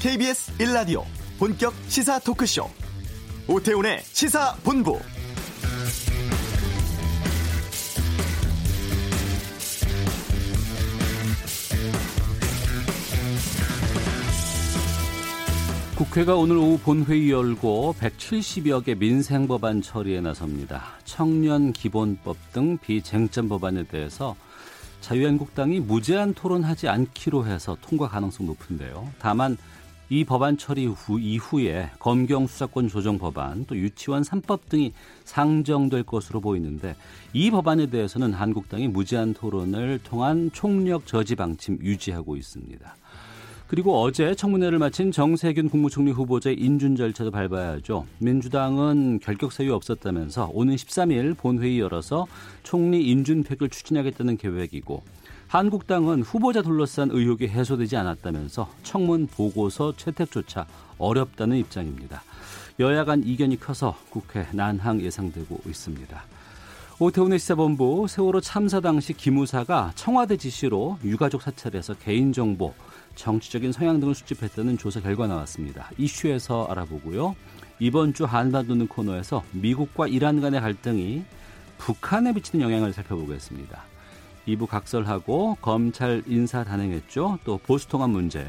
KBS 1라디오 본격 시사 토크쇼 오태훈의 시사본부 국회가 오늘 오후 본회의 열고 170여 개 민생 법안 처리에 나섭니다. 청년 기본법 등 비쟁점 법안에 대해서 자유한국당이 무제한 토론하지 않기로 해서 통과 가능성 높은데요. 다만 이 법안 처리 후 이후에 검경 수사권 조정 법안 또 유치원 3법 등이 상정될 것으로 보이는데 이 법안에 대해서는 한국당이 무제한 토론을 통한 총력 저지 방침 유지하고 있습니다. 그리고 어제 청문회를 마친 정세균 국무총리 후보자의 인준 절차도 밟아야죠. 민주당은 결격 사유 없었다면서 오는 13일 본회의 열어서 총리 인준팩을 추진하겠다는 계획이고 한국당은 후보자 둘러싼 의혹이 해소되지 않았다면서 청문 보고서 채택조차 어렵다는 입장입니다. 여야 간 이견이 커서 국회 난항 예상되고 있습니다. 오태훈의 시사본부 세월호 참사 당시 기무사가 청와대 지시로 유가족 사찰에서 개인정보 정치적인 성향 등을 수집했다는 조사 결과 나왔습니다. 이슈에서 알아보고요. 이번 주 한반도는 코너에서 미국과 이란 간의 갈등이 북한에 미치는 영향을 살펴보겠습니다. 2부 각설하고 검찰 인사 단행했죠. 또 보수통합 문제,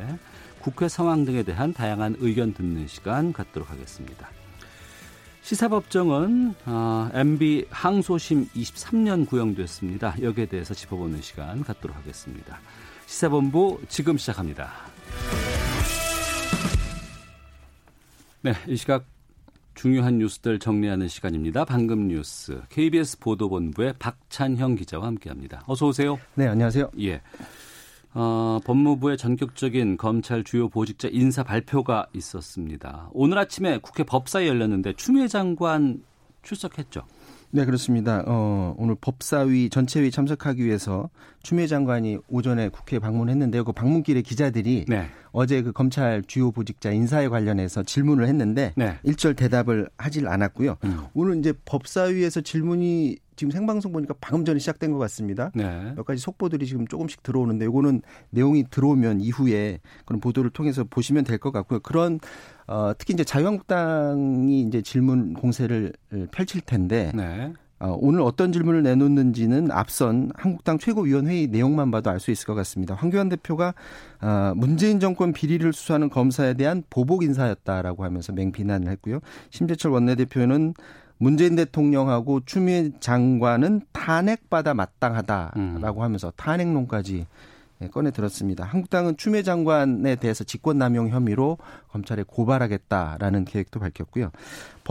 국회 상황 등에 대한 다양한 의견 듣는 시간 갖도록 하겠습니다. 시사법정은 어, MB 항소심 23년 구형됐습니다. 여기에 대해서 짚어보는 시간 갖도록 하겠습니다. 시사본부 지금 시작합니다. 네, 이 시각 중요한 뉴스들 정리하는 시간입니다. 방금 뉴스 KBS 보도본부의 박찬형 기자와 함께합니다. 어서 오세요. 네, 안녕하세요. 예. 어, 법무부의 전격적인 검찰 주요 보직자 인사 발표가 있었습니다. 오늘 아침에 국회 법사위 열렸는데 추미애 장관 출석했죠. 네, 그렇습니다. 어, 오늘 법사위 전체회의 참석하기 위해서 추미애 장관이 오전에 국회에 방문했는데요. 그 방문길에 기자들이 네. 어제 그 검찰 주요 보직자 인사에 관련해서 질문을 했는데 네. 일절 대답을 하질 않았고요. 음. 오늘 이제 법사위에서 질문이 지금 생방송 보니까 방금 전에 시작된 것 같습니다. 네. 몇 가지 속보들이 지금 조금씩 들어오는데 이거는 내용이 들어오면 이후에 그런 보도를 통해서 보시면 될 것 같고요. 그런 어, 특히 이제 자유한국당이 이제 질문 공세를 펼칠 텐데 네. 어, 오늘 어떤 질문을 내놓는지는 앞선 한국당 최고위원회의 내용만 봐도 알 수 있을 것 같습니다. 황교안 대표가 어, 문재인 정권 비리를 수사하는 검사에 대한 보복 인사였다라고 하면서 맹비난을 했고요. 심재철 원내대표는 문재인 대통령하고 추미애 장관은 탄핵받아 마땅하다라고 음. 하면서 탄핵론까지 예, 꺼내 들었습니다. 한국당은 추미애 장관에 대해서 직권남용 혐의로 검찰에 고발하겠다라는 계획도 밝혔고요.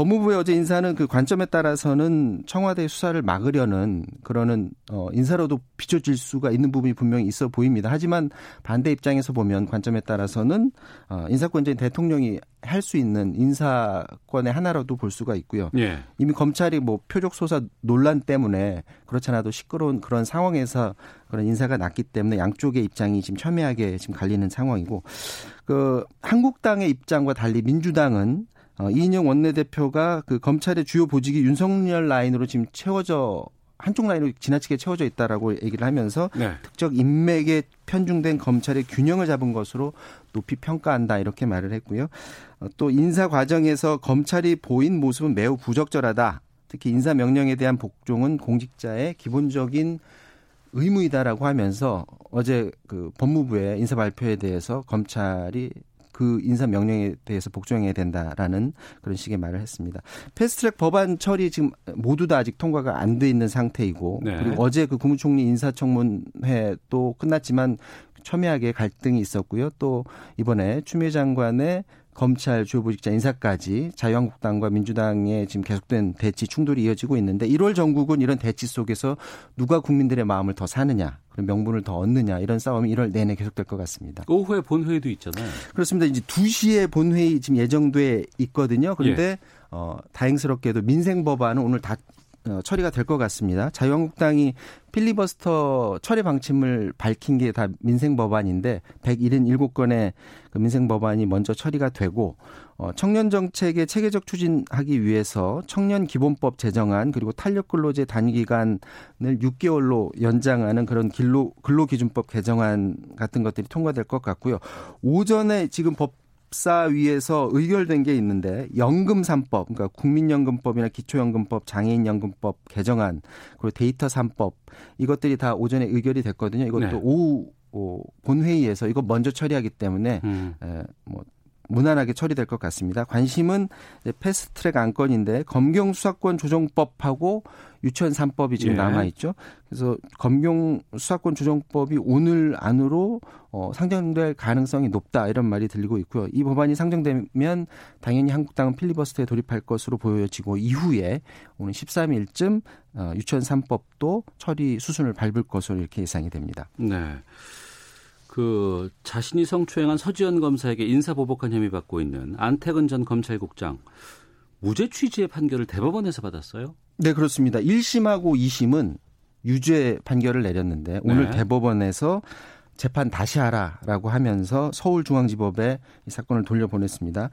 법무부의 어제 인사는 그 관점에 따라서는 청와대 수사를 막으려는 그러는 어 인사로도 비춰질 수가 있는 부분이 분명히 있어 보입니다. 하지만 반대 입장에서 보면 관점에 따라서는 어 인사권자인 대통령이 할 수 있는 인사권의 하나로도 볼 수가 있고요. 예. 이미 검찰이 뭐 표적 소사 논란 때문에 그렇지 않아도 시끄러운 그런 상황에서 그런 인사가 났기 때문에 양쪽의 입장이 지금 첨예하게 지금 갈리는 상황이고 그 한국당의 입장과 달리 민주당은 어, 이인영 원내대표가 그 검찰의 주요 보직이 윤석열 라인으로 지금 채워져 한쪽 라인으로 지나치게 채워져 있다라고 얘기를 하면서 네. 특정 인맥에 편중된 검찰의 균형을 잡은 것으로 높이 평가한다 이렇게 말을 했고요. 어, 또 인사 과정에서 검찰이 보인 모습은 매우 부적절하다. 특히 인사 명령에 대한 복종은 공직자의 기본적인 의무이다라고 하면서 어제 그 법무부의 인사 발표에 대해서 검찰이 그 인사 명령에 대해서 복종해야 된다라는 그런 식의 말을 했습니다. 패스트트랙 법안 처리 지금 모두 다 아직 통과가 안 돼 있는 상태이고 네. 그리고 어제 그 국무총리 인사청문회도 끝났지만 첨예하게 갈등이 있었고요. 또 이번에 추미애 장관의 검찰 주요 보직자 인사까지 자유한국당과 민주당의 지금 계속된 대치 충돌이 이어지고 있는데 1월 전국은 이런 대치 속에서 누가 국민들의 마음을 더 사느냐 명분을 더 얻느냐 이런 싸움이 1월 내내 계속될 것 같습니다. 오후에 본회의도 있잖아요. 그렇습니다. 이제 2시에 본회의 지금 예정돼 있거든요. 그런데 예. 어, 다행스럽게도 민생 법안은 오늘 다 어, 처리가 될 것 같습니다. 자유한국당이 필리버스터 처리 방침을 밝힌 게 다 민생 법안인데 177건의 그 민생 법안이 먼저 처리가 되고 어, 청년 정책의 체계적 추진하기 위해서 청년 기본법 제정안 그리고 탄력 근로제 단위 기간을 6개월로 연장하는 그런 근로 근로 기준법 개정안 같은 것들이 통과될 것 같고요. 오전에 지금 법 법사위에서 의결된 게 있는데 연금 3법, 그러니까 국민연금법이나 기초연금법, 장애인연금법 개정안, 그리고 데이터 3법 이것들이 다 오전에 의결이 됐거든요. 이것도 네. 오후 본회의에서 이거 먼저 처리하기 때문에 음. 에, 뭐 무난하게 처리될 것 같습니다. 관심은 패스트트랙 안건인데 검경 수사권 조정법하고 유치원 3법이 지금 예. 남아 있죠. 그래서 검경 수사권 조정법이 오늘 안으로 어, 상정될 가능성이 높다 이런 말이 들리고 있고요. 이 법안이 상정되면 당연히 한국당은 필리버스터에 돌입할 것으로 보여지고 이후에 오늘 13일쯤 어, 유치원 3법도 처리 수순을 밟을 것으로 이렇게 예상이 됩니다. 네. 그 자신이 성추행한 서지현 검사에게 인사보복한 혐의 받고 있는 안태근 전 검찰국장 무죄 취지의 판결을 대법원에서 받았어요? 네, 그렇습니다. 1심하고 2심은 유죄 판결을 내렸는데 오늘 네. 대법원에서 재판 다시 하라라고 하면서 서울중앙지법에 이 사건을 돌려보냈습니다.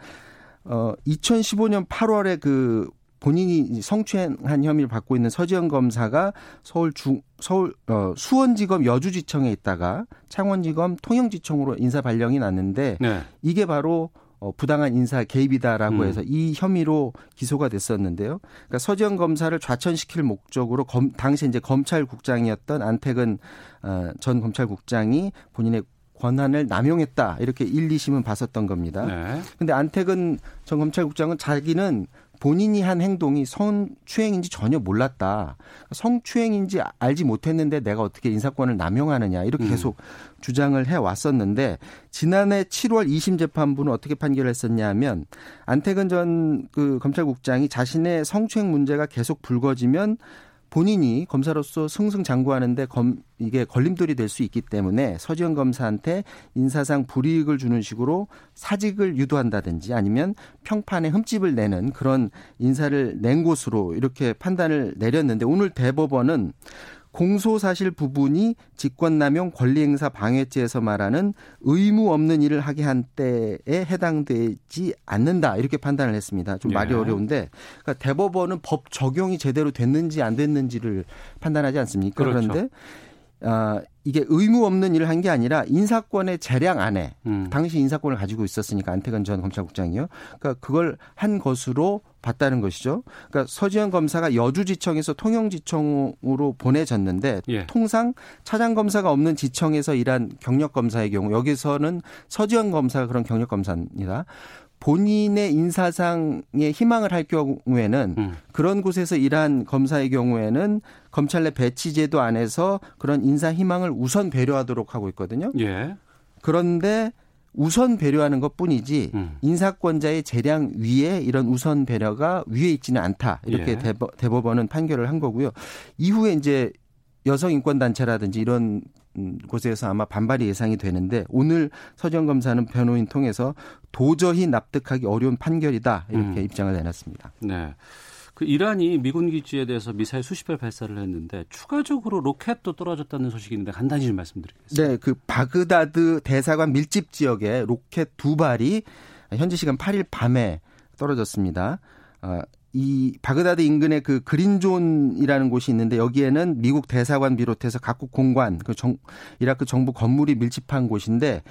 어, 2015년 8월에 그 본인이 성추행한 혐의를 받고 있는 서지현 검사가 서울 중 서울 어, 수원지검 여주지청에 있다가 창원지검 통영지청으로 인사 발령이 났는데 네. 이게 바로 어, 부당한 인사 개입이다라고 음. 해서 이 혐의로 기소가 됐었는데요. 그러니까 서지현 검사를 좌천시킬 목적으로 검, 당시 이제 검찰국장이었던 안택은 어, 전 검찰국장이 본인의 권한을 남용했다 이렇게 1, 2심은 봤었던 겁니다. 네. 근데 안택은 전 검찰국장은 자기는 본인이 한 행동이 성추행인지 전혀 몰랐다. 성추행인지 알지 못했는데 내가 어떻게 인사권을 남용하느냐 이렇게 음. 계속 음. 주장을 해 왔었는데 지난해 7월 2심 재판부는 어떻게 판결했었냐면 안태근 전 그 검찰국장이 자신의 성추행 문제가 계속 불거지면 본인이 검사로서 승승장구하는데 검, 이게 걸림돌이 될 수 있기 때문에 서지현 검사한테 인사상 불이익을 주는 식으로 사직을 유도한다든지 아니면 평판에 흠집을 내는 그런 인사를 낸 곳으로 이렇게 판단을 내렸는데 오늘 대법원은 공소사실 부분이 직권남용 권리행사 방해죄에서 말하는 의무 없는 일을 하게 한 때에 해당되지 않는다 이렇게 판단을 했습니다. 좀 말이 예. 어려운데 그러니까 대법원은 법 적용이 제대로 됐는지 안 됐는지를 판단하지 않습니까? 그렇죠. 그런데 아, 이게 의무 없는 일을 한 게 아니라 인사권의 재량 안에 음. 당시 인사권을 가지고 있었으니까 안태근 전 검찰국장이요. 그러니까 그걸 한 것으로 봤다는 것이죠. 그러니까 서지현 검사가 여주지청에서 통영지청으로 보내졌는데 예. 통상 차장 검사가 없는 지청에서 일한 경력 검사의 경우 여기서는 서지현 검사가 그런 경력 검사입니다. 본인의 인사상의 희망을 할 경우에는 음. 그런 곳에서 일한 검사의 경우에는 검찰 내 배치 제도 안에서 그런 인사 희망을 우선 배려하도록 하고 있거든요. 예. 그런데 우선 배려하는 것 뿐이지 음. 인사권자의 재량 위에 이런 우선 배려가 위에 있지는 않다. 이렇게 예. 대법원은 판결을 한 거고요. 이후에 이제 여성 인권 단체라든지 이런 곳에서 아마 반발이 예상이 되는데 오늘 서정 검사는 변호인 통해서 도저히 납득하기 어려운 판결이다 이렇게 음. 입장을 내놨습니다. 네. 그 이란이 미군 기지에 대해서 미사일 수십 발 발사를 했는데 추가적으로 로켓도 떨어졌다는 소식이 있는데 간단히 좀 말씀드리겠습니다. 네, 그 바그다드 대사관 밀집 지역에 로켓 두 발이 현지 시간 8일 밤에 떨어졌습니다. 어, 이 바그다드 인근에 그 그린존이라는 곳이 있는데 여기에는 미국 대사관 비롯해서 각국 공관, 그 정, 이라크 정부 건물이 밀집한 곳인데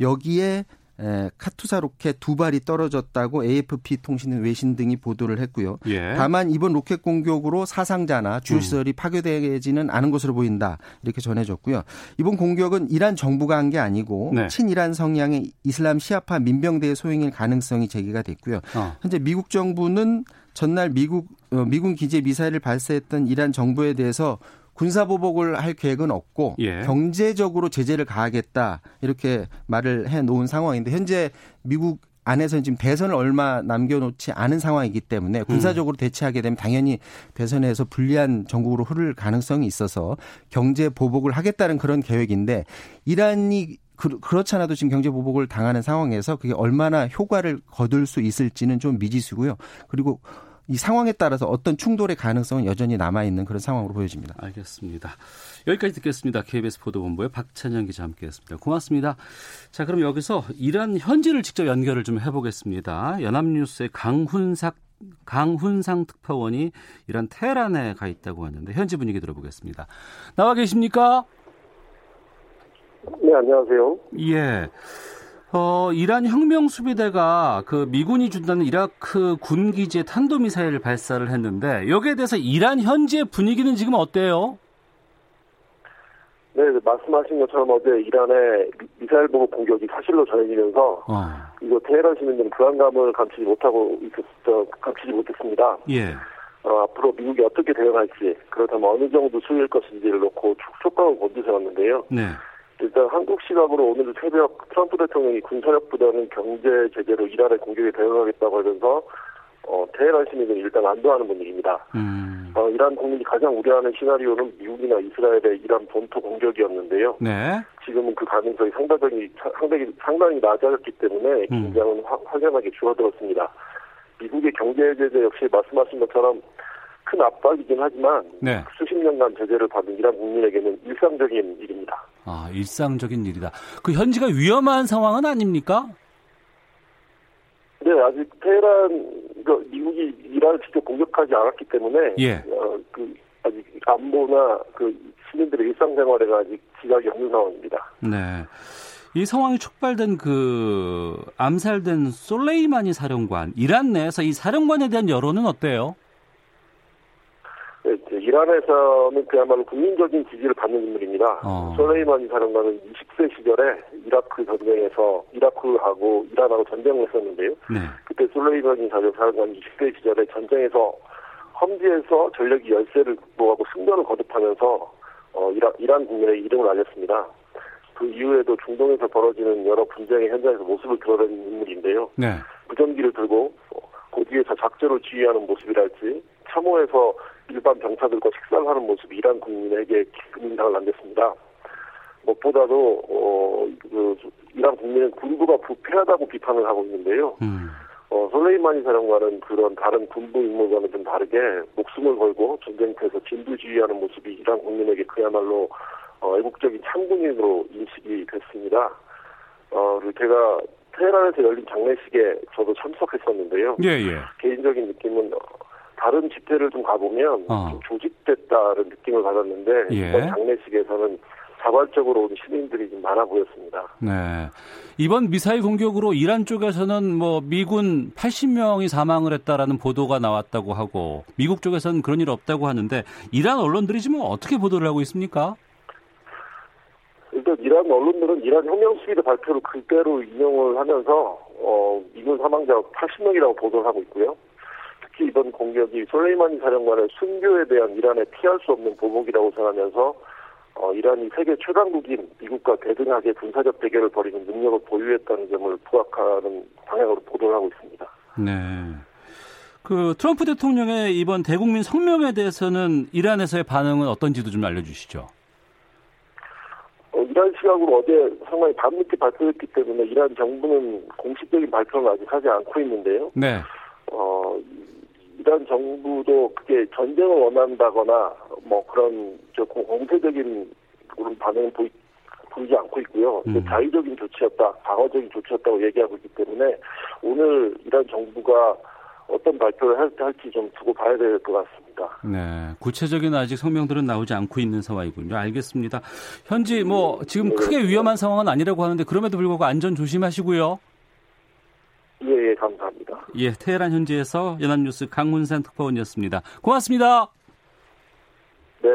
여기에 에, 카투사 로켓 두 발이 떨어졌다고 AFP 통신은 외신 등이 보도를 했고요. 예. 다만 이번 로켓 공격으로 사상자나 주요 음. 시설이 음. 파괴되지는 않은 것으로 보인다 이렇게 전해졌고요. 이번 공격은 이란 정부가 한 게 아니고 네. 친이란 성향의 이슬람 시아파 민병대의 소행일 가능성이 제기가 됐고요. 어. 현재 미국 정부는 전날 미국 어, 미군 기지에 미사일을 발사했던 이란 정부에 대해서 군사 보복을 할 계획은 없고 예. 경제적으로 제재를 가하겠다 이렇게 말을 해 놓은 상황인데 현재 미국 안에서는 지금 대선을 얼마 남겨놓지 않은 상황이기 때문에 군사적으로 대치하게 되면 당연히 대선에서 불리한 전국으로 흐를 가능성이 있어서 경제 보복을 하겠다는 그런 계획인데 이란이 그, 그렇잖아도 지금 경제 보복을 당하는 상황에서 그게 얼마나 효과를 거둘 수 있을지는 좀 미지수고요. 그리고 이 상황에 따라서 어떤 충돌의 가능성은 여전히 남아있는 그런 상황으로 보여집니다. 알겠습니다. 여기까지 듣겠습니다. KBS 보도본부의 박찬영 기자 함께했습니다. 고맙습니다. 자, 그럼 여기서 이란 현지를 직접 연결을 좀 해보겠습니다. 연합뉴스의 강훈삭 강훈상 특파원이 이란 테헤란에 가 있다고 하는데 현지 분위기 들어보겠습니다. 나와 계십니까? 네, 안녕하세요. 예. 어, 이란 혁명 수비대가 그 미군이 준다는 이라크 군 기지에 탄도 미사일을 발사를 했는데 여기에 대해서 이란 현지의 분위기는 지금 어때요? 네, 말씀하신 것처럼 어제 이란의 미사일 보급 공격이 사실로 전해지면서 어. 이거 테헤란 시민들은 불안감을 감추지 못하고 있었, 감추지 못했습니다. 예. 어, 앞으로 미국이 어떻게 대응할지 그렇다면 어느 정도 수위일 것인지를 놓고 촉각을 곤두세웠는데요. 네. 일단 한국 시각으로 오늘 새벽 트럼프 대통령이 군사력보다는 경제 제재로 이란의 공격에 대응하겠다고 하면서 어, 테헤란 시민은 일단 안도하는 분위기입니다. 음. 어, 이란 국민이 가장 우려하는 시나리오는 미국이나 이스라엘의 이란 본토 공격이었는데요. 네. 지금은 그 가능성이 상당히 상당히 상당히 낮아졌기 때문에 음. 긴장은 음. 확연하게 줄어들었습니다. 미국의 경제 제재 역시 말씀하신 것처럼 큰 압박이긴 하지만 네. 수십 년간 제재를 받은 이란 국민에게는 일상적인 일입니다. 아, 일상적인 일이다. 그 현지가 위험한 상황은 아닙니까? 네, 아직 테헤란 그 미국이 이란을 직접 공격하지 않았기 때문에 예. 어, 그 아직 안보나 그 시민들의 일상생활에는 아직 지각이 없는 상황입니다. 네. 이 상황이 촉발된 그 암살된 솔레이마니 사령관, 이란 내에서 이 사령관에 대한 여론은 어때요? 네, 이란에서는 그야말로 국민적인 지지를 받는 인물입니다. 어. 솔레이마니 사령관은 20세 시절에 이라크 전쟁에서 이라크하고 이란하고 전쟁을 했었는데요. 네. 그때 솔레이마니 사령관 20세 시절에 전쟁에서 험지에서 전력이 열세를 극복하고 승전을 거듭하면서 어, 이란, 이란 국민의 이름을 알렸습니다. 그 이후에도 중동에서 벌어지는 여러 분쟁의 현장에서 모습을 드러낸 인물인데요. 네. 무전기를 들고 고지에서 작전을 지휘하는 모습이랄지 참호에서 일반 병사들과 식사를 하는 모습이 이란 국민에게 깊은 인상을 남겼습니다. 무엇보다도 어, 그 이란 국민은 군부가 부패하다고 비판을 하고 있는데요. 음. 어, 솔레이마니 사령관은 그런 다른 군부 인물과는 좀 다르게 목숨을 걸고 전쟁터에서 진두지휘하는 모습이 이란 국민에게 그야말로 어, 애국적인 참군인으로 인식이 됐습니다. 어, 그리고 제가 테헤란에서 열린 장례식에 저도 참석했었는데요. 예, 예. 개인적인 느낌은 다른 집회를 좀 가보면 어. 좀 조직됐다는 느낌을 받았는데 예. 이번 장례식에서는 자발적으로 온 시민들이 좀 많아 보였습니다. 네. 이번 미사일 공격으로 이란 쪽에서는 뭐 미군 80명이 사망을 했다라는 보도가 나왔다고 하고 미국 쪽에서는 그런 일 없다고 하는데 이란 언론들이 지금 어떻게 보도를 하고 있습니까? 일단 이란 언론들은 이란 혁명 수비대 발표를 그대로 인용을 하면서 어, 미군 사망자 80명이라고 보도를 하고 있고요. 특히 이번 공격이 솔레이마니 사령관의 순교에 대한 이란의 피할 수 없는 보복이라고 생각하면서 어, 이란이 세계 최강국인 미국과 대등하게 군사적 대결을 벌이는 능력을 보유했다는 점을 부각하는 방향으로 보도를 하고 있습니다. 네. 그 트럼프 대통령의 이번 대국민 성명에 대해서는 이란에서의 반응은 어떤지도 좀 알려주시죠. 어, 이란 시각으로 어제 상당히 밤늦게 발표했기 때문에 이란 정부는 공식적인 발표는 아직 하지 않고 있는데요. 네. 어, 이란 정부도 그게 전쟁을 원한다거나 뭐 그런 저 공세적인 그런 반응을 보이, 보이지 않고 있고요. 음. 자의적인 조치였다, 방어적인 조치였다고 얘기하고 있기 때문에 오늘 이란 정부가 어떤 발표를 할지 좀 두고 봐야 될 것 같습니다. 네, 구체적인 아직 성명들은 나오지 않고 있는 상황이군요. 알겠습니다. 현지 뭐 지금 네, 크게 위험한 상황은 아니라고 하는데 그럼에도 불구하고 안전 조심하시고요. 예, 예, 감사합니다. 예, 테헤란 현지에서 연합뉴스 강문산 특파원이었습니다. 고맙습니다. 네.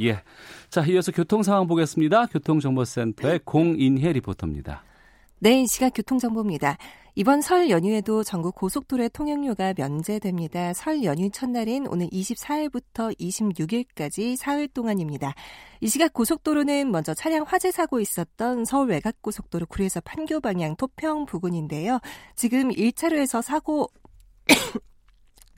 예. 자, 이어서 교통 상황 보겠습니다. 교통정보센터의 공인혜 리포터입니다. 네, 이 시각 교통정보입니다. 이번 설 연휴에도 전국 고속도로의 통행료가 면제됩니다. 설 연휴 첫날인 오늘 24일부터 26일까지 사흘 동안입니다. 이 시각 고속도로는 먼저 차량 화재 사고 있었던 서울 외곽고속도로 구리에서 판교 방향 토평 부근인데요. 지금 1차로에서 사고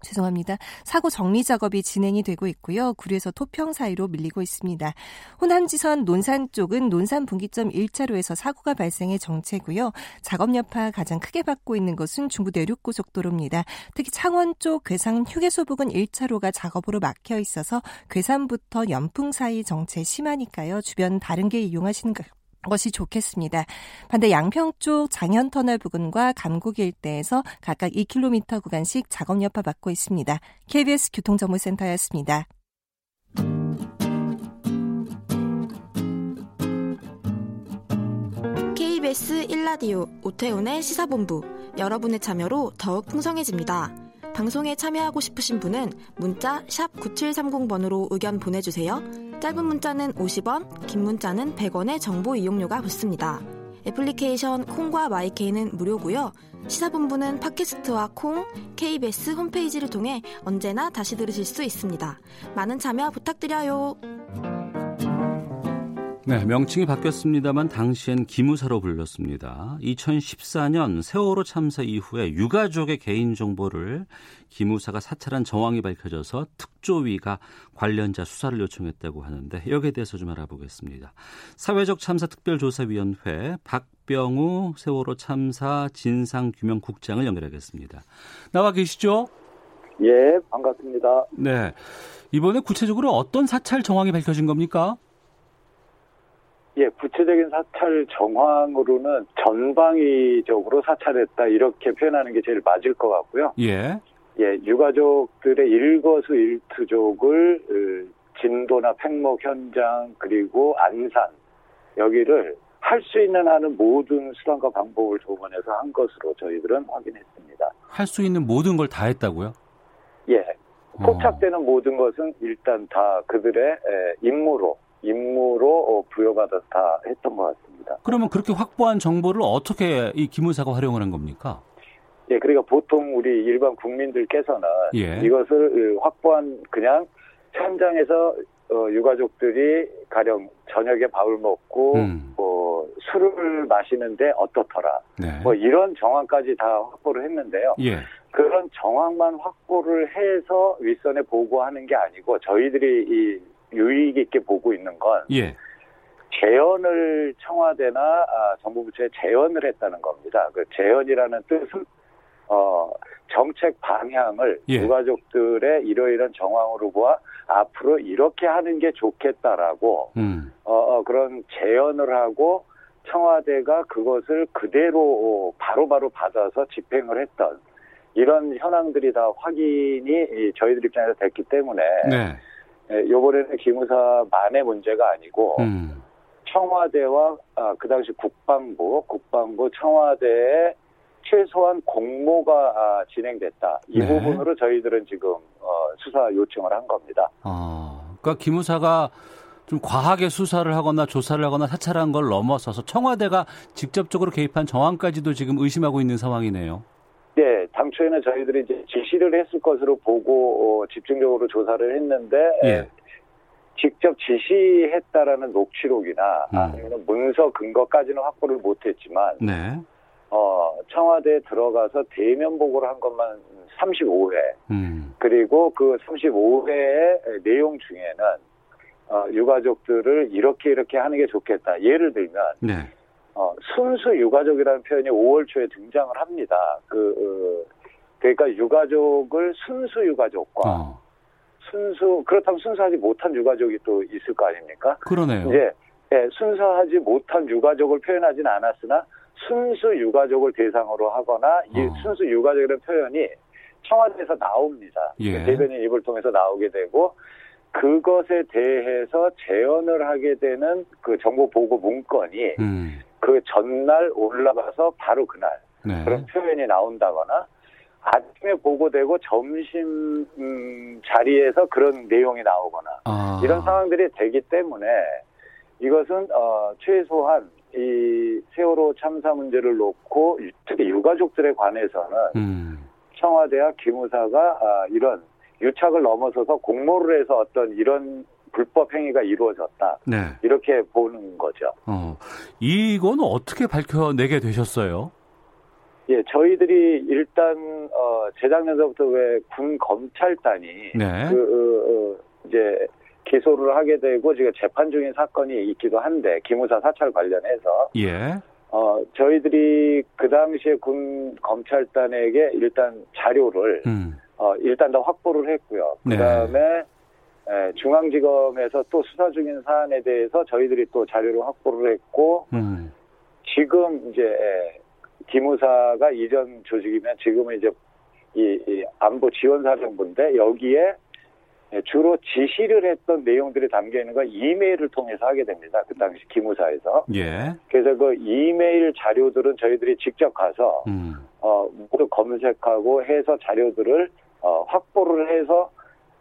죄송합니다. 사고 정리 작업이 진행이 되고 있고요. 구리에서 토평 사이로 밀리고 있습니다. 호남지선 논산 쪽은 논산 분기점 1차로에서 사고가 발생해 정체고요. 작업 여파 가장 크게 받고 있는 것은 중부 내륙고속도로입니다. 특히 창원 쪽 괴산 휴게소 부근 1차로가 작업으로 막혀 있어서 괴산부터 연풍 사이 정체 심하니까요. 주변 다른 길 이용하시는 것이 좋겠습니다. 반대 양평 쪽 장현터널 부근과 감곡 일대에서 각각 2km 구간씩 작업 여파 받고 있습니다. KBS 교통정보센터였습니다. KBS 1라디오 오태훈의 시사본부 여러분의 참여로 더욱 풍성해집니다. 방송에 참여하고 싶으신 분은 문자 9730번으로 의견 보내주세요. 짧은 문자는 50원, 긴 문자는 100원의 정보 이용료가 붙습니다. 애플리케이션 콩과 마이케이는 무료고요. 시사본부는 팟캐스트와 콩, KBS 홈페이지를 통해 언제나 다시 들으실 수 있습니다. 많은 참여 부탁드려요. 네, 명칭이 바뀌었습니다만 당시엔 기무사로 불렸습니다. 2014년 세월호 참사 이후에 유가족의 개인 정보를 기무사가 사찰한 정황이 밝혀져서 특조위가 관련자 수사를 요청했다고 하는데 여기에 대해서 좀 알아보겠습니다. 사회적 참사 특별조사위원회 박병우 세월호 참사 진상규명국장을 연결하겠습니다. 나와 계시죠? 예, 반갑습니다. 네. 이번에 구체적으로 어떤 사찰 정황이 밝혀진 겁니까? 예, 구체적인 사찰 정황으로는 전방위적으로 사찰했다 이렇게 표현하는 게 제일 맞을 것 같고요. 예. 예, 유가족들의 일거수 일투족을 어, 진도나 팽목 현장 그리고 안산 여기를 할 수 있는 한은 모든 수단과 방법을 동원해서 한 것으로 저희들은 확인했습니다. 할 수 있는 모든 걸 다 했다고요? 예. 포착되는 어. 모든 것은 일단 다 그들의 임무로 임무로 어, 부여받아서 다 했던 것 같습니다. 그러면 그렇게 확보한 정보를 어떻게 이 기무사가 활용을 한 겁니까? 예, 그러니까 보통 우리 일반 국민들께서는 예. 이것을 어, 확보한 그냥 현장에서 어, 유가족들이 가령 저녁에 밥을 먹고 음. 뭐 술을 마시는데 어떻더라 네. 뭐 이런 정황까지 다 확보를 했는데요. 예. 그런 정황만 확보를 해서 윗선에 보고하는 게 아니고 저희들이 이 유익 있게 보고 있는 건 예. 재연을 청와대나 아, 정부 부처에 재연을 했다는 겁니다. 그 재연이라는 뜻은 어, 정책 방향을 예. 유가족들의 이러이러한 정황으로 보아 앞으로 이렇게 하는 게 좋겠다라고 음. 어, 어, 그런 재연을 하고 청와대가 그것을 그대로 바로바로 바로 받아서 집행을 했던 이런 현황들이 다 확인이 저희들 입장에서 됐기 때문에 네. 예, 기무사만의 문제가 아니고 음. 청와대와 아, 그 당시 국방부, 국방부 청와대에 최소한 공모가 아, 진행됐다. 이 네. 부분으로 저희들은 지금 어, 수사 요청을 한 겁니다. 아, 그러니까 기무사가 좀 과하게 수사를 하거나 조사를 하거나 사찰한 걸 넘어서서 청와대가 직접적으로 개입한 정황까지도 지금 의심하고 있는 상황이네요. 네, 당초에는 저희들이 이제 지시를 했을 것으로 보고 어, 집중적으로 조사를 했는데 예. 직접 지시했다라는 녹취록이나 음. 아니면 문서 근거까지는 확보를 못했지만 네. 어, 청와대에 들어가서 대면 보고를 한 것만 35회 음. 그리고 그 35회의 내용 중에는 어, 유가족들을 이렇게 이렇게 하는 게 좋겠다. 예를 들면 네. 어, 순수 유가족이라는 표현이 5월 초에 등장을 합니다. 그, 어, 그러니까 유가족을 순수 유가족과 어. 순수, 그렇다면 순수하지 못한 유가족이 또 있을 거 아닙니까? 그러네요. 이제, 예, 순수하지 못한 유가족을 표현하진 않았으나 순수 유가족을 대상으로 하거나 이 어. 순수 유가족이라는 표현이 청와대에서 나옵니다. 예. 대변인 입을 통해서 나오게 되고 그것에 대해서 재연을 하게 되는 그 정보 보고 문건이 음. 그 전날 올라가서 바로 그날 네. 그런 표현이 나온다거나 아침에 보고되고 점심 음, 자리에서 그런 내용이 나오거나 아. 이런 상황들이 되기 때문에 이것은 어, 최소한 이 세월호 참사 문제를 놓고 특히 유가족들에 관해서는 음. 청와대와 기무사가 아, 이런 유착을 넘어서서 공모를 해서 어떤 이런 불법 행위가 이루어졌다. 네. 이렇게 보는 거죠. 어, 이건 어떻게 밝혀내게 되셨어요? 예, 저희들이 일단 어, 재작년서부터 왜 군 검찰단이 네. 그 어, 어, 이제 기소를 하게 되고 지금 재판 중인 사건이 있기도 한데 기무사 사찰 관련해서 예. 어, 저희들이 그 당시에 군 검찰단에게 일단 자료를 음. 어, 일단 다 확보를 했고요. 그 다음에 네. 예, 중앙지검에서 또 수사 중인 사안에 대해서 저희들이 또 자료를 확보를 했고 음. 지금 이제 예, 기무사가 이전 조직이면 지금은 이제 이, 이 안보 지원 사령부인데 여기에 예, 주로 지시를 했던 내용들이 담겨 있는 건 이메일을 통해서 하게 됩니다. 그 당시 기무사에서. 예. 그래서 그 이메일 자료들은 저희들이 직접 가서 음. 어 모두 검색하고 해서 자료들을 어 확보를 해서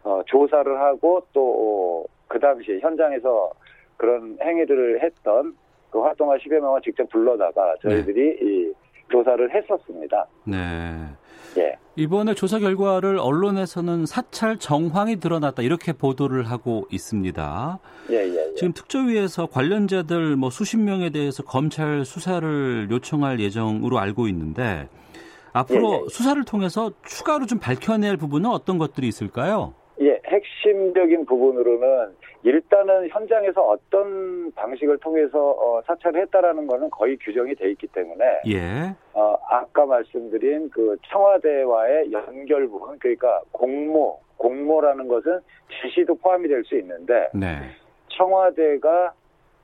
어 조사를 하고 또 그 당시 현장에서 그런 행위를 했던 그 활동가 10여 명을 직접 불러다가 저희들이 네. 이 조사를 했었습니다. 네. 예. 이번에 조사 결과를 언론에서는 사찰 정황이 드러났다 이렇게 보도를 하고 있습니다. 예, 예, 예. 지금 특조위에서 관련자들 뭐 수십 명에 대해서 검찰 수사를 요청할 예정으로 알고 있는데 앞으로 예, 예. 수사를 통해서 추가로 좀 밝혀낼 부분은 어떤 것들이 있을까요? 예, 핵심적인 부분으로는 일단은 현장에서 어떤 방식을 통해서 어, 사찰을 했다라는 거는 거의 규정이 돼 있기 때문에 예. 어, 아까 말씀드린 그 청와대와의 연결 부분 그러니까 공모 공모라는 것은 지시도 포함이 될 수 있는데 네. 청와대가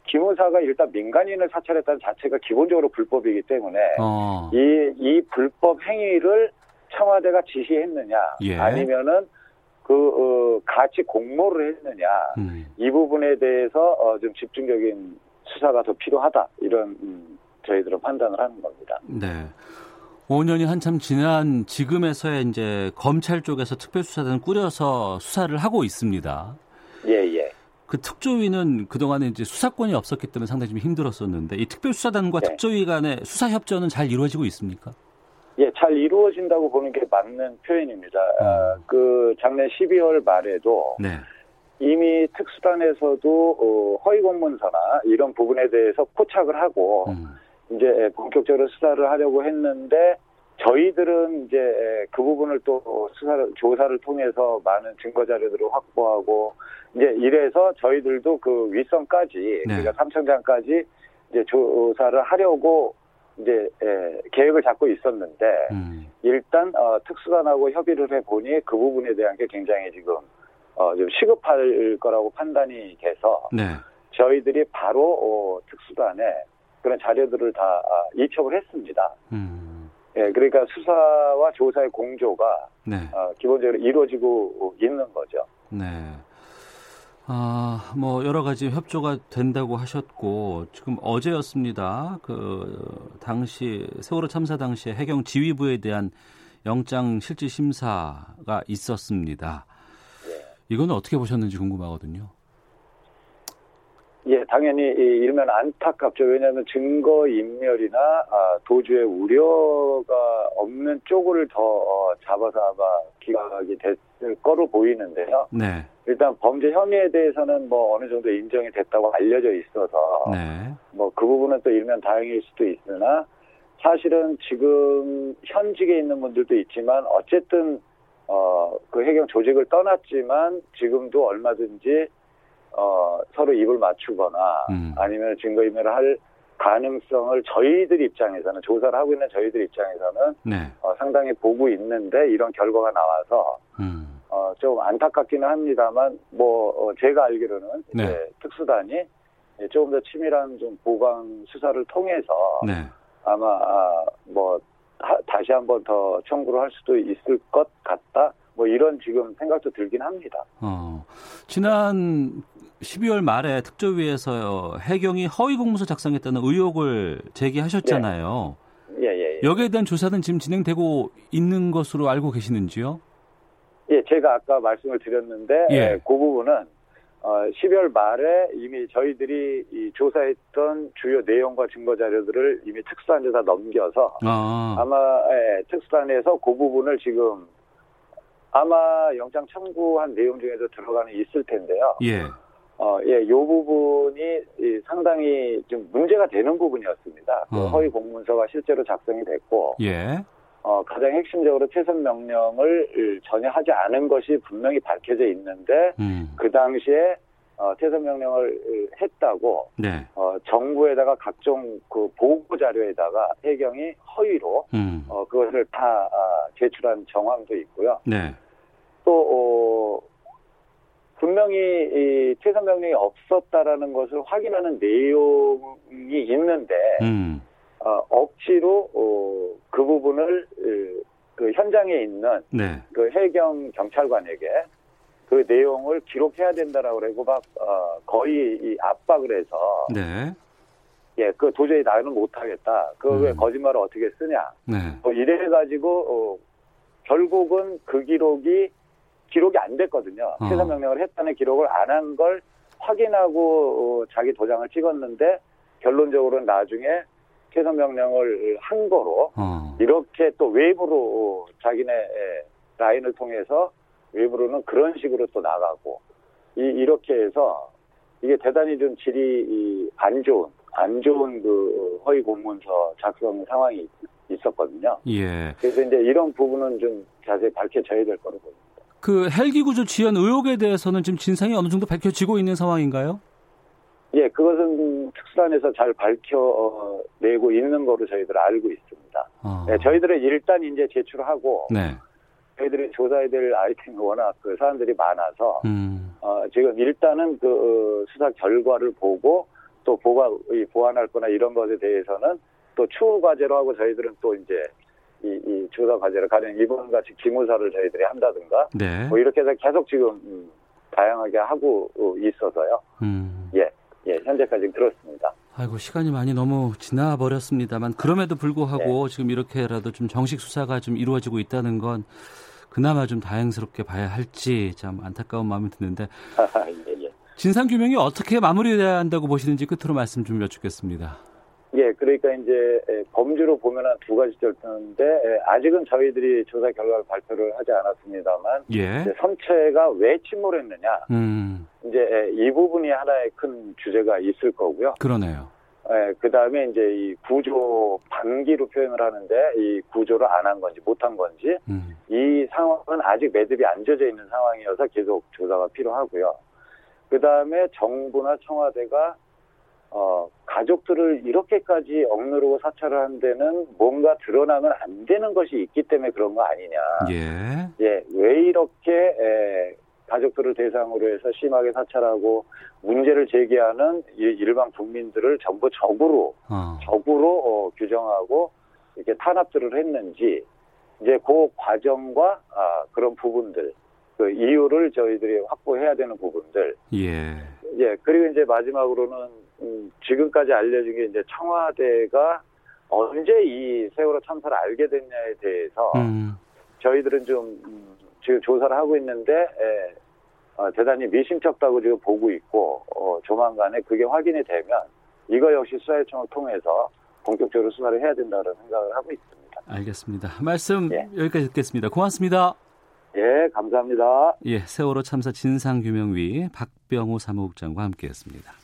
기무사가 일단 민간인을 사찰했다는 자체가 기본적으로 불법이기 때문에 어. 이, 이 불법 행위를 청와대가 지시했느냐 예. 아니면은 그 어, 같이 공모를 했느냐 음. 이 부분에 대해서 어, 좀 집중적인 수사가 더 필요하다 이런 음, 저희들은 판단을 하는 겁니다. 네. 5년이 한참 지난 지금에서야 이제 검찰 쪽에서 특별수사단을 꾸려서 수사를 하고 있습니다. 예, 예. 그 특조위는 그동안에 이제 수사권이 없었기 때문에 상당히 좀 힘들었었는데 이 특별수사단과 네. 특조위 간의 수사 협조는 잘 이루어지고 있습니까? 예, 잘 이루어진다고 보는 게 맞는 표현입니다. 음. 어, 그 작년 12월 말에도 네. 이미 특수단에서도 어, 허위 공문서나 이런 부분에 대해서 포착을 하고 음. 이제 본격적으로 수사를 하려고 했는데 저희들은 이제 그 부분을 또 수사를 조사를 통해서 많은 증거 자료들을 확보하고 이제 이래서 저희들도 그 윗선까지 네. 그러니까 삼청장까지 이제 조사를 하려고 이제 예, 계획을 잡고 있었는데 음. 일단 어, 특수단하고 협의를 해 보니 그 부분에 대한 게 굉장히 지금 어, 좀 시급할 거라고 판단이 돼서 네. 저희들이 바로 어, 특수단에 그런 자료들을 다 아, 이첩을 했습니다. 음. 예, 그러니까 수사와 조사의 공조가 네. 어, 기본적으로 이루어지고 있는 거죠. 네. 아, 뭐 여러 가지 협조가 된다고 하셨고 지금 어제였습니다. 그 당시 세월호 참사 당시에 해경 지휘부에 대한 영장 실질 심사가 있었습니다. 이거는 어떻게 보셨는지 궁금하거든요. 예, 당연히 이러면 안타깝죠. 왜냐하면 증거 인멸이나 아, 도주의 우려가 없는 쪽을 더 어, 잡아서 아마 기각이 됐을 거로 보이는데요. 네. 일단 범죄 혐의에 대해서는 뭐 어느 정도 인정이 됐다고 알려져 있어서 네. 뭐그 부분은 또 일면 다행일 수도 있으나 사실은 지금 현직에 있는 분들도 있지만 어쨌든 어, 그 해경 조직을 떠났지만 지금도 얼마든지 어, 서로 입을 맞추거나 음. 아니면 증거인멸을 할 가능성을 저희들 입장에서는 조사를 하고 있는 저희들 입장에서는 네. 어, 상당히 보고 있는데 이런 결과가 나와서 음. 어, 좀 안타깝기는 합니다만 뭐 어, 제가 알기로는 네. 이제 특수단이 조금 더 치밀한 좀 보강 수사를 통해서 네. 아마 아, 뭐 하, 다시 한번 더 청구를 할 수도 있을 것 같다. 뭐 이런 지금 생각도 들긴 합니다. 어, 지난 12월 말에 특조위에서 해경이 허위 공문서 작성했다는 의혹을 제기하셨잖아요. 예. 예, 예, 예. 여기에 대한 조사는 지금 진행되고 있는 것으로 알고 계시는지요? 예, 제가 아까 말씀을 드렸는데 예. 예그 부분은 어, 12월 말에 이미 저희들이 이 조사했던 주요 내용과 증거 자료들을 이미 특수단에 다 넘겨서 아. 마 예, 특수단에서 그 부분을 지금 아마 영장 청구한 내용 중에도 들어가는 있을 텐데요. 예. 어, 예, 요 부분이 상당히 좀 문제가 되는 부분이었습니다. 그 어. 허위 공문서가 실제로 작성이 됐고, 예. 어, 가장 핵심적으로 퇴선 명령을 전혀 하지 않은 것이 분명히 밝혀져 있는데, 음. 그 당시에 어, 퇴선 명령을 했다고, 네. 어, 정부에다가 각종 그 보고 자료에다가 해경이 허위로, 음. 어, 그것을 다 아, 제출한 정황도 있고요. 네. 또, 어, 분명히 이 퇴선 명령이 없었다라는 것을 확인하는 내용이 있는데 음. 어, 억지로 어, 그 부분을 그 현장에 있는 네. 그 해경 경찰관에게 그 내용을 기록해야 된다라고 그러고 막 어, 거의 이 압박을 해서 네. 예, 그 도저히 나는 못하겠다. 그왜 음. 거짓말을 어떻게 쓰냐. 네. 뭐 이래 가지고 어, 결국은 그 기록이 기록이 안 됐거든요. 어. 퇴사 명령을 했다는 기록을 안 한 걸 확인하고 어, 자기 도장을 찍었는데 결론적으로는 나중에 퇴사 명령을 한 거로 어. 이렇게 또 외부로 자기네 라인을 통해서 외부로는 그런 식으로 또 나가고 이, 이렇게 해서 이게 대단히 좀 질이 안 좋은 안 좋은 그 허위 공문서 작성 상황이 있었거든요. 예. 그래서 이제 이런 부분은 좀 자세히 밝혀져야 될 거로 보입니다. 그 헬기 구조 지연 의혹에 대해서는 지금 진상이 어느 정도 밝혀지고 있는 상황인가요? 예, 그것은 특수단에서 잘 밝혀내고 있는 거로 저희들 알고 있습니다. 어. 네, 저희들은 일단 이제 제출하고 네. 저희들이 조사해야 될 아이템이 워낙 그 사람들이 많아서 음. 어, 지금 일단은 그 어, 수사 결과를 보고 또 보관 보완할 거나 이런 것에 대해서는 또 추후 과제로 하고 저희들은 또 이제 이, 이 조사 과제를 가령 이번 같이 기무사를 저희들이 한다든가 네. 뭐 이렇게 해서 계속 지금 음, 다양하게 하고 있어서요. 음. 예, 예, 현재까지 들었습니다. 아이고 시간이 많이 너무 지나 버렸습니다만 그럼에도 불구하고 네. 지금 이렇게라도 좀 정식 수사가 좀 이루어지고 있다는 건 그나마 좀 다행스럽게 봐야 할지 참 안타까운 마음이 드는데 예, 예. 진상 규명이 어떻게 마무리돼야 한다고 보시는지 끝으로 말씀 좀 여쭙겠습니다. 예, 그러니까 이제 범주로 보면 두 가지 절차인데 아직은 저희들이 조사 결과를 발표를 하지 않았습니다만 예. 선체가 왜 침몰했느냐 음. 이제 이 부분이 하나의 큰 주제가 있을 거고요. 그러네요. 예, 그 다음에 이제 이 구조 반기로 표현을 하는데 이 구조를 안 한 건지 못한 건지 음. 이 상황은 아직 매듭이 안 젖어 있는 상황이어서 계속 조사가 필요하고요. 그 다음에 정부나 청와대가 어, 가족들을 이렇게까지 억누르고 사찰을 한 데는 뭔가 드러나면 안 되는 것이 있기 때문에 그런 거 아니냐. 예. 예, 왜 이렇게 에, 가족들을 대상으로 해서 심하게 사찰하고 문제를 제기하는 일반 국민들을 전부 적으로 어. 적으로 어, 규정하고 이렇게 탄압들을 했는지 이제 그 과정과 아, 그런 부분들 그 이유를 저희들이 확보해야 되는 부분들 예. 예 그리고 이제 마지막으로는 음, 지금까지 알려진 게 이제 청와대가 언제 이 세월호 참사를 알게 됐냐에 대해서 음. 저희들은 좀 음, 지금 조사를 하고 있는데 예, 어, 대단히 미심쩍다고 지금 보고 있고 어, 조만간에 그게 확인이 되면 이거 역시 수사요청을 통해서 본격적으로 수사를 해야 된다는 생각을 하고 있습니다. 알겠습니다. 말씀 예. 여기까지 듣겠습니다. 고맙습니다. 예, 감사합니다. 예, 세월호 참사 진상규명위 박병호 사무국장과 함께했습니다.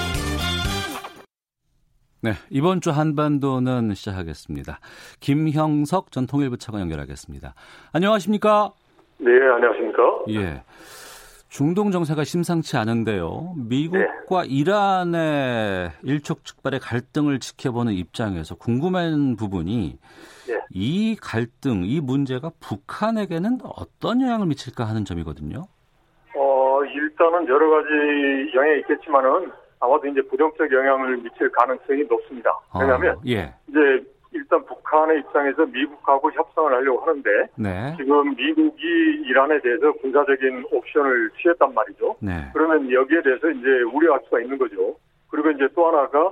네, 이번 주 한반도는 시작하겠습니다. 김형석 전 통일부 차관 연결하겠습니다. 안녕하십니까? 네, 안녕하십니까? 예. 중동 정세가 심상치 않은데요. 미국과 네. 이란의 일촉즉발의 갈등을 지켜보는 입장에서 궁금한 부분이 네. 이 갈등, 이 문제가 북한에게는 어떤 영향을 미칠까 하는 점이거든요. 어, 일단은 여러 가지 영향이 있겠지만은 아마도 이제 부정적 영향을 미칠 가능성이 높습니다. 아, 왜냐하면 아, 예. 이제 일단 북한의 입장에서 미국하고 협상을 하려고 하는데 네. 지금 미국이 이란에 대해서 군사적인 옵션을 취했단 말이죠. 네. 그러면 여기에 대해서 이제 우려할 수가 있는 거죠. 그리고 이제 또 하나가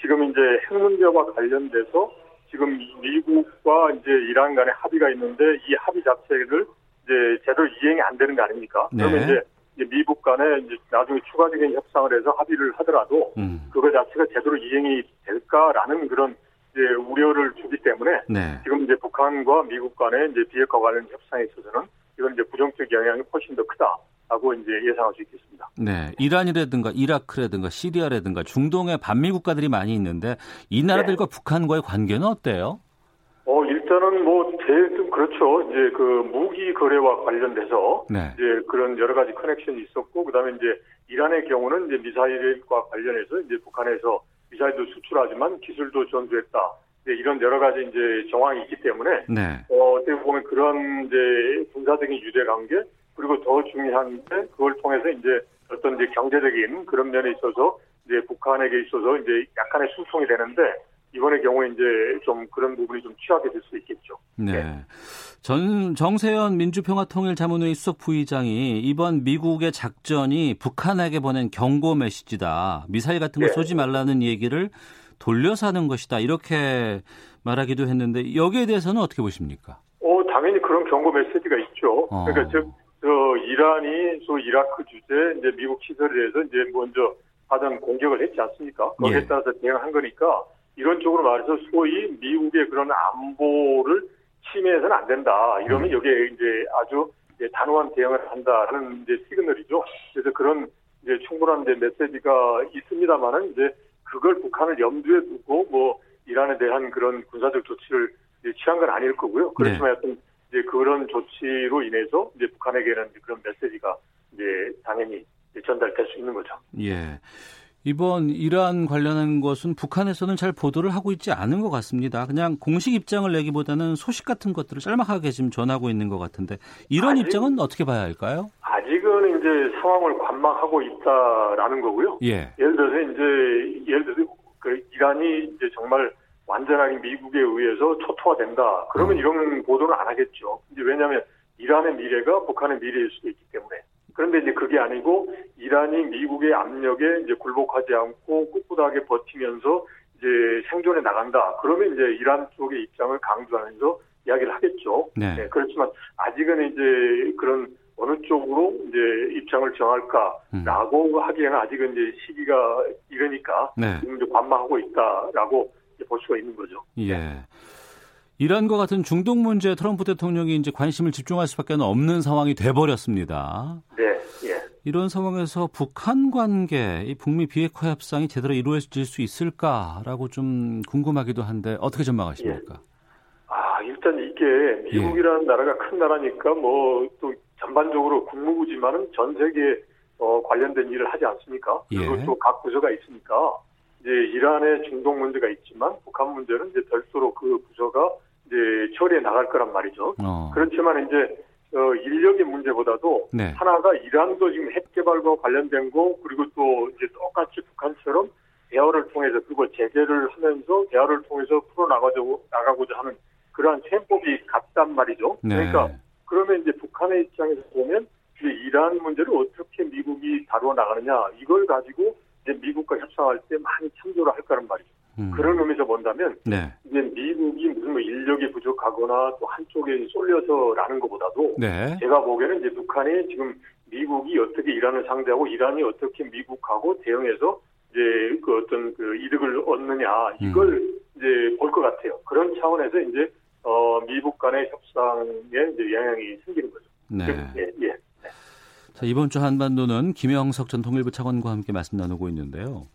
지금 이제 핵 문제와 관련돼서 지금 미국과 이제 이란 간의 합의가 있는데 이 합의 자체를 이제 제대로 이행이 안 되는 거 아닙니까? 네. 그러면 이제 미국 간에 이제 나중에 추가적인 협상을 해서 합의를 하더라도 음. 그거 자체가 제대로 이행이 될까라는 그런 이제 우려를 주기 때문에 네. 지금 이제 북한과 미국 간의 이제 비핵화 관련 협상에 있어서는 이건 이제 부정적 영향이 훨씬 더 크다라고 이제 예상할 수 있겠습니다. 네, 이란이라든가 이라크라든가 시리아라든가 중동에 반미 국가들이 많이 있는데 이 나라들과 네. 북한과의 관계는 어때요? 어, 일단은 뭐 제일 좀 그렇죠. 이제 그 무기 거래와 관련돼서 네. 이제 그런 여러 가지 커넥션이 있었고 그다음에 이제 이란의 경우는 이제 미사일과 관련해서 이제 북한에서 미사일도 수출하지만 기술도 전수했다. 이런 여러 가지 이제 정황이 있기 때문에 네. 어, 어떻게 보면 그런 이제 군사적인 유대 관계 그리고 더 중요한 게 그걸 통해서 이제 어떤 이제 경제적인 그런 면에 있어서 이제 북한에게 있어서 이제 약간의 숨통이 되는데 이번의 경우에 이제 좀 그런 부분이 좀 취하게 될 수 있겠죠. 네. 네. 전 정세현 민주평화통일자문회의 수석 부의장이 이번 미국의 작전이 북한에게 보낸 경고 메시지다. 미사일 같은 거 네. 쏘지 말라는 얘기를 돌려서 하는 것이다. 이렇게 말하기도 했는데 여기에 대해서는 어떻게 보십니까? 어, 당연히 그런 경고 메시지가 있죠. 어. 그러니까 즉, 저 이란이 소 이라크 주재 이제 미국 시설에 대해서 이제 먼저 하던 공격을 했지 않습니까? 거기에 예. 따라서 대응한 거니까 이런 쪽으로 말해서 소위 미국의 그런 안보를 침해해서는 안 된다. 이러면 음. 여기에 이제 아주 이제 단호한 대응을 한다는 이제 시그널이죠. 그래서 그런 이제 충분한 이제 메시지가 있습니다만은 이제 그걸 북한을 염두에 두고 뭐 이란에 대한 그런 군사적 조치를 취한 건 아닐 거고요. 그렇지만 네. 어떤 이제 그런 조치로 인해서 이제 북한에게는 그런 메시지가 이제 당연히 전달될 수 있는 거죠. 예. 이번 이란 관련한 것은 북한에서는 잘 보도를 하고 있지 않은 것 같습니다. 그냥 공식 입장을 내기보다는 소식 같은 것들을 짤막하게 지금 전하고 있는 것 같은데 이런 아직, 입장은 어떻게 봐야 할까요? 아직은 이제 상황을 관망하고 있다라는 거고요. 예. 예를 들어서 이제 예를 들어서 그 이란이 이제 정말 완전하게 미국에 의해서 초토화된다. 그러면 음. 이런 보도는 안 하겠죠. 이제 왜냐하면 이란의 미래가 북한의 미래일 수도 있기 때문에. 그런데 이제 그게 아니고 이란이 미국의 압력에 이제 굴복하지 않고 꿋꿋하게 버티면서 이제 생존해 나간다. 그러면 이제 이란 쪽의 입장을 강조하면서 이야기를 하겠죠. 네. 네 그렇지만 아직은 이제 그런 어느 쪽으로 이제 입장을 정할까라고 음. 하기에는 아직은 이제 시기가 이러니까 네. 지금 이제 관망하고 있다라고 볼 수가 있는 거죠. 예. 이란과 같은 중동 문제에 트럼프 대통령이 이제 관심을 집중할 수밖에 없는 상황이 돼버렸습니다. 네, 예. 이런 상황에서 북한 관계, 이 북미 비핵화 협상이 제대로 이루어질 수 있을까라고 좀 궁금하기도 한데 어떻게 전망하십니까? 예. 아, 일단 이게 미국이라는 예. 나라가 큰 나라니까 뭐 또 전반적으로 국무부지만은 전 세계에 어, 관련된 일을 하지 않습니까? 그리고 예. 또각 부서가 있으니까 이제 이란의 중동 문제가 있지만 북한 문제는 이제 별도로 그 부서가 이제 처리해 나갈 거란 말이죠. 어. 그렇지만 이제 어, 인력의 문제보다도 네. 하나가 이란도 지금 핵 개발과 관련된 거 그리고 또 이제 똑같이 북한처럼 대화를 통해서 그리고 제재를 하면서 대화를 통해서 풀어 나가자 나가고자 하는 그러한 셈법이 같단 말이죠. 네. 그러니까 그러면 이제 북한의 입장에서 보면 이제 이란 문제를 어떻게 미국이 다루어 나가느냐 이걸 가지고 이제 미국과 협상할 때 많이 참조를 할 거란 말이죠. 음. 그런 의미에서 본다면 네. 이제 미국이 무슨 뭐 인력이 부족하거나 또 한쪽에 쏠려서라는 것보다도 네. 제가 보기에는 이제 북한이 지금 미국이 어떻게 이란을 상대하고 이란이 어떻게 미국하고 대응해서 이제 그 어떤 그 이득을 얻느냐 이걸 음. 이제 볼 것 같아요. 그런 차원에서 이제 어 미국 간의 협상에 이제 영향이 생기는 거죠. 네. 예, 예. 자, 이번 주 한반도는 김영석 전 통일부 차관과 함께 말씀 나누고 있는데요.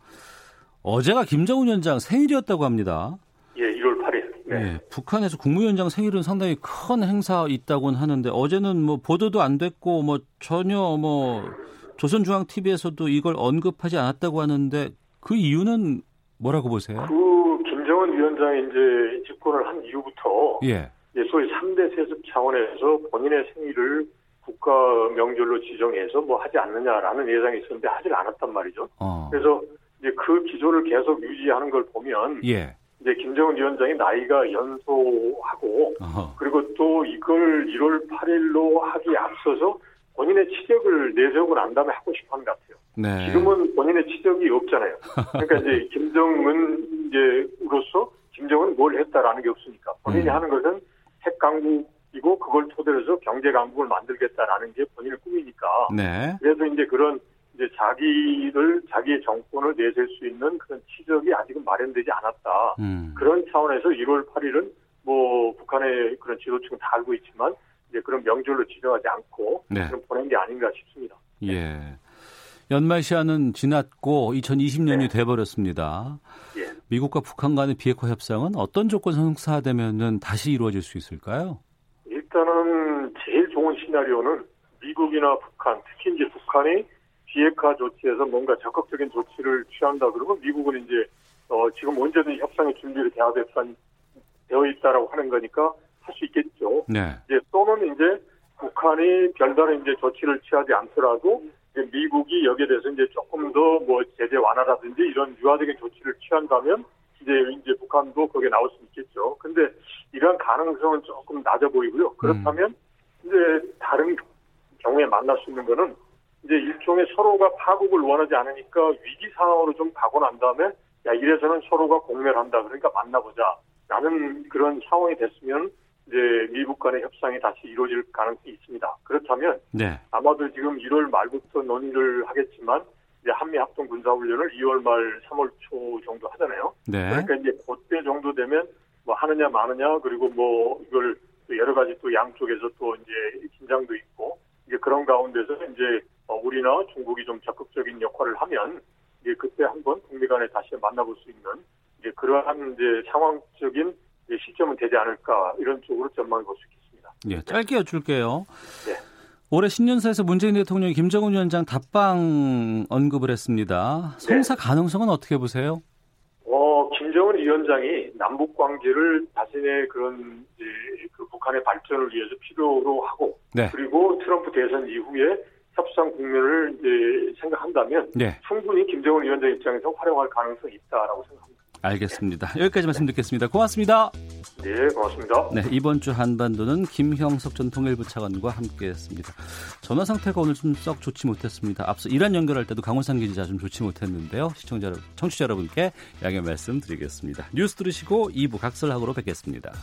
어제가 김정은 위원장 생일이었다고 합니다. 예, 1월 8일. 네. 예, 북한에서 국무위원장 생일은 상당히 큰 행사 있다고는 하는데 어제는 뭐 보도도 안 됐고 뭐 전혀 뭐 조선중앙 TV에서도 이걸 언급하지 않았다고 하는데 그 이유는 뭐라고 보세요? 그 김정은 위원장이 이제 집권을 한 이후부터 예. 소위 3대 세습 차원에서 본인의 생일을 국가 명절로 지정해서 뭐 하지 않느냐라는 예상이 있었는데 하질 않았단 말이죠. 어. 그래서 이제 그 기조를 계속 유지하는 걸 보면 예. 이제 김정은 위원장이 나이가 연소하고 어허. 그리고 또 이걸 1월 8일로 하기에 앞서서 본인의 치적을 내세우고 난 다음에 하고 싶어 하는 것 같아요. 네. 지금은 본인의 치적이 없잖아요. 그러니까 이제 김정은 이제로서 김정은 뭘 했다라는 게 없으니까 본인이 음. 하는 것은 핵 강국이고 그걸 토대로 해서 경제 강국을 만들겠다라는 게 본인의 꿈이니까. 네. 그래서 이제 그런 이제 자기를 자기의 정권을 내세울 수 있는 그런 치적이 아직은 마련되지 않았다. 음. 그런 차원에서 1월 8일은 뭐 북한의 그런 지도층은 다 알고 있지만 이제 그런 명절로 지정하지 않고 네. 그런 보낸 게 아닌가 싶습니다. 예. 연말 시한은 지났고 2020년이 네. 돼버렸습니다. 예. 미국과 북한 간의 비핵화 협상은 어떤 조건 성사되면 다시 이루어질 수 있을까요? 일단은 제일 좋은 시나리오는 미국이나 북한, 특히 이제 북한이 비핵화 조치에서 뭔가 적극적인 조치를 취한다 그러면 미국은 이제 어, 지금 언제든 협상의 준비를 되어 있다라고 하는 거니까 할 수 있겠죠. 네. 이제 또는 이제 북한이 별다른 이제 조치를 취하지 않더라도 이제 미국이 여기에 대해서 이제 조금 더 뭐 제재 완화라든지 이런 유화적인 조치를 취한다면 이제 이제 북한도 거기에 나올 수 있겠죠. 근데 이런 가능성은 조금 낮아 보이고요. 그렇다면 음. 이제 다른 경우에 만날 수 있는 거는 이제 일종의 서로가 파국을 원하지 않으니까 위기 상황으로 좀 가고 난 다음에 야 이래서는 서로가 공멸한다 그러니까 만나보자 라는 그런 상황이 됐으면 이제 미국 간의 협상이 다시 이루어질 가능성이 있습니다. 그렇다면 네. 아마도 지금 1월 말부터 논의를 하겠지만 이제 한미 합동 군사 훈련을 2월 말 3월 초 정도 하잖아요. 네. 그러니까 이제 그때 정도 되면 뭐 하느냐 마느냐 그리고 뭐 이걸 여러 가지 또 양쪽에서 또 이제 긴장도 있고 이제 그런 가운데서 이제 어, 우리나 중국이 좀 적극적인 역할을 하면 이제 그때 한번 북미 간에 다시 만나볼 수 있는 이제 그러한 이제 상황적인 이제 시점은 되지 않을까 이런 쪽으로 전망해 볼 수 있겠습니다. 예, 짧게 여쭐게요. 네. 올해 신년사에서 문재인 대통령이 김정은 위원장 답방 언급을 했습니다. 성사 네. 가능성은 어떻게 보세요? 어, 김정은 위원장이 남북 관계를 자신의 그런 이제 그 북한의 발전을 위해서 필요로 하고 네. 그리고 트럼프 대선 이후에 협상 국면을 이제 생각한다면 네. 충분히 김정은 위원장 입장에서 활용할 가능성이 있다라고 생각합니다. 알겠습니다. 여기까지 말씀 듣겠습니다. 고맙습니다. 네, 고맙습니다. 네, 이번 주 한반도는 김형석 전 통일부 차관과 함께했습니다. 전화 상태가 오늘 좀 썩 좋지 못했습니다. 앞서 이란 연결할 때도 강원상 기자 좀 좋지 못했는데요. 시청자, 청취자 여러분께 양해 말씀드리겠습니다. 뉴스 들으시고 2부 각설하고로 뵙겠습니다.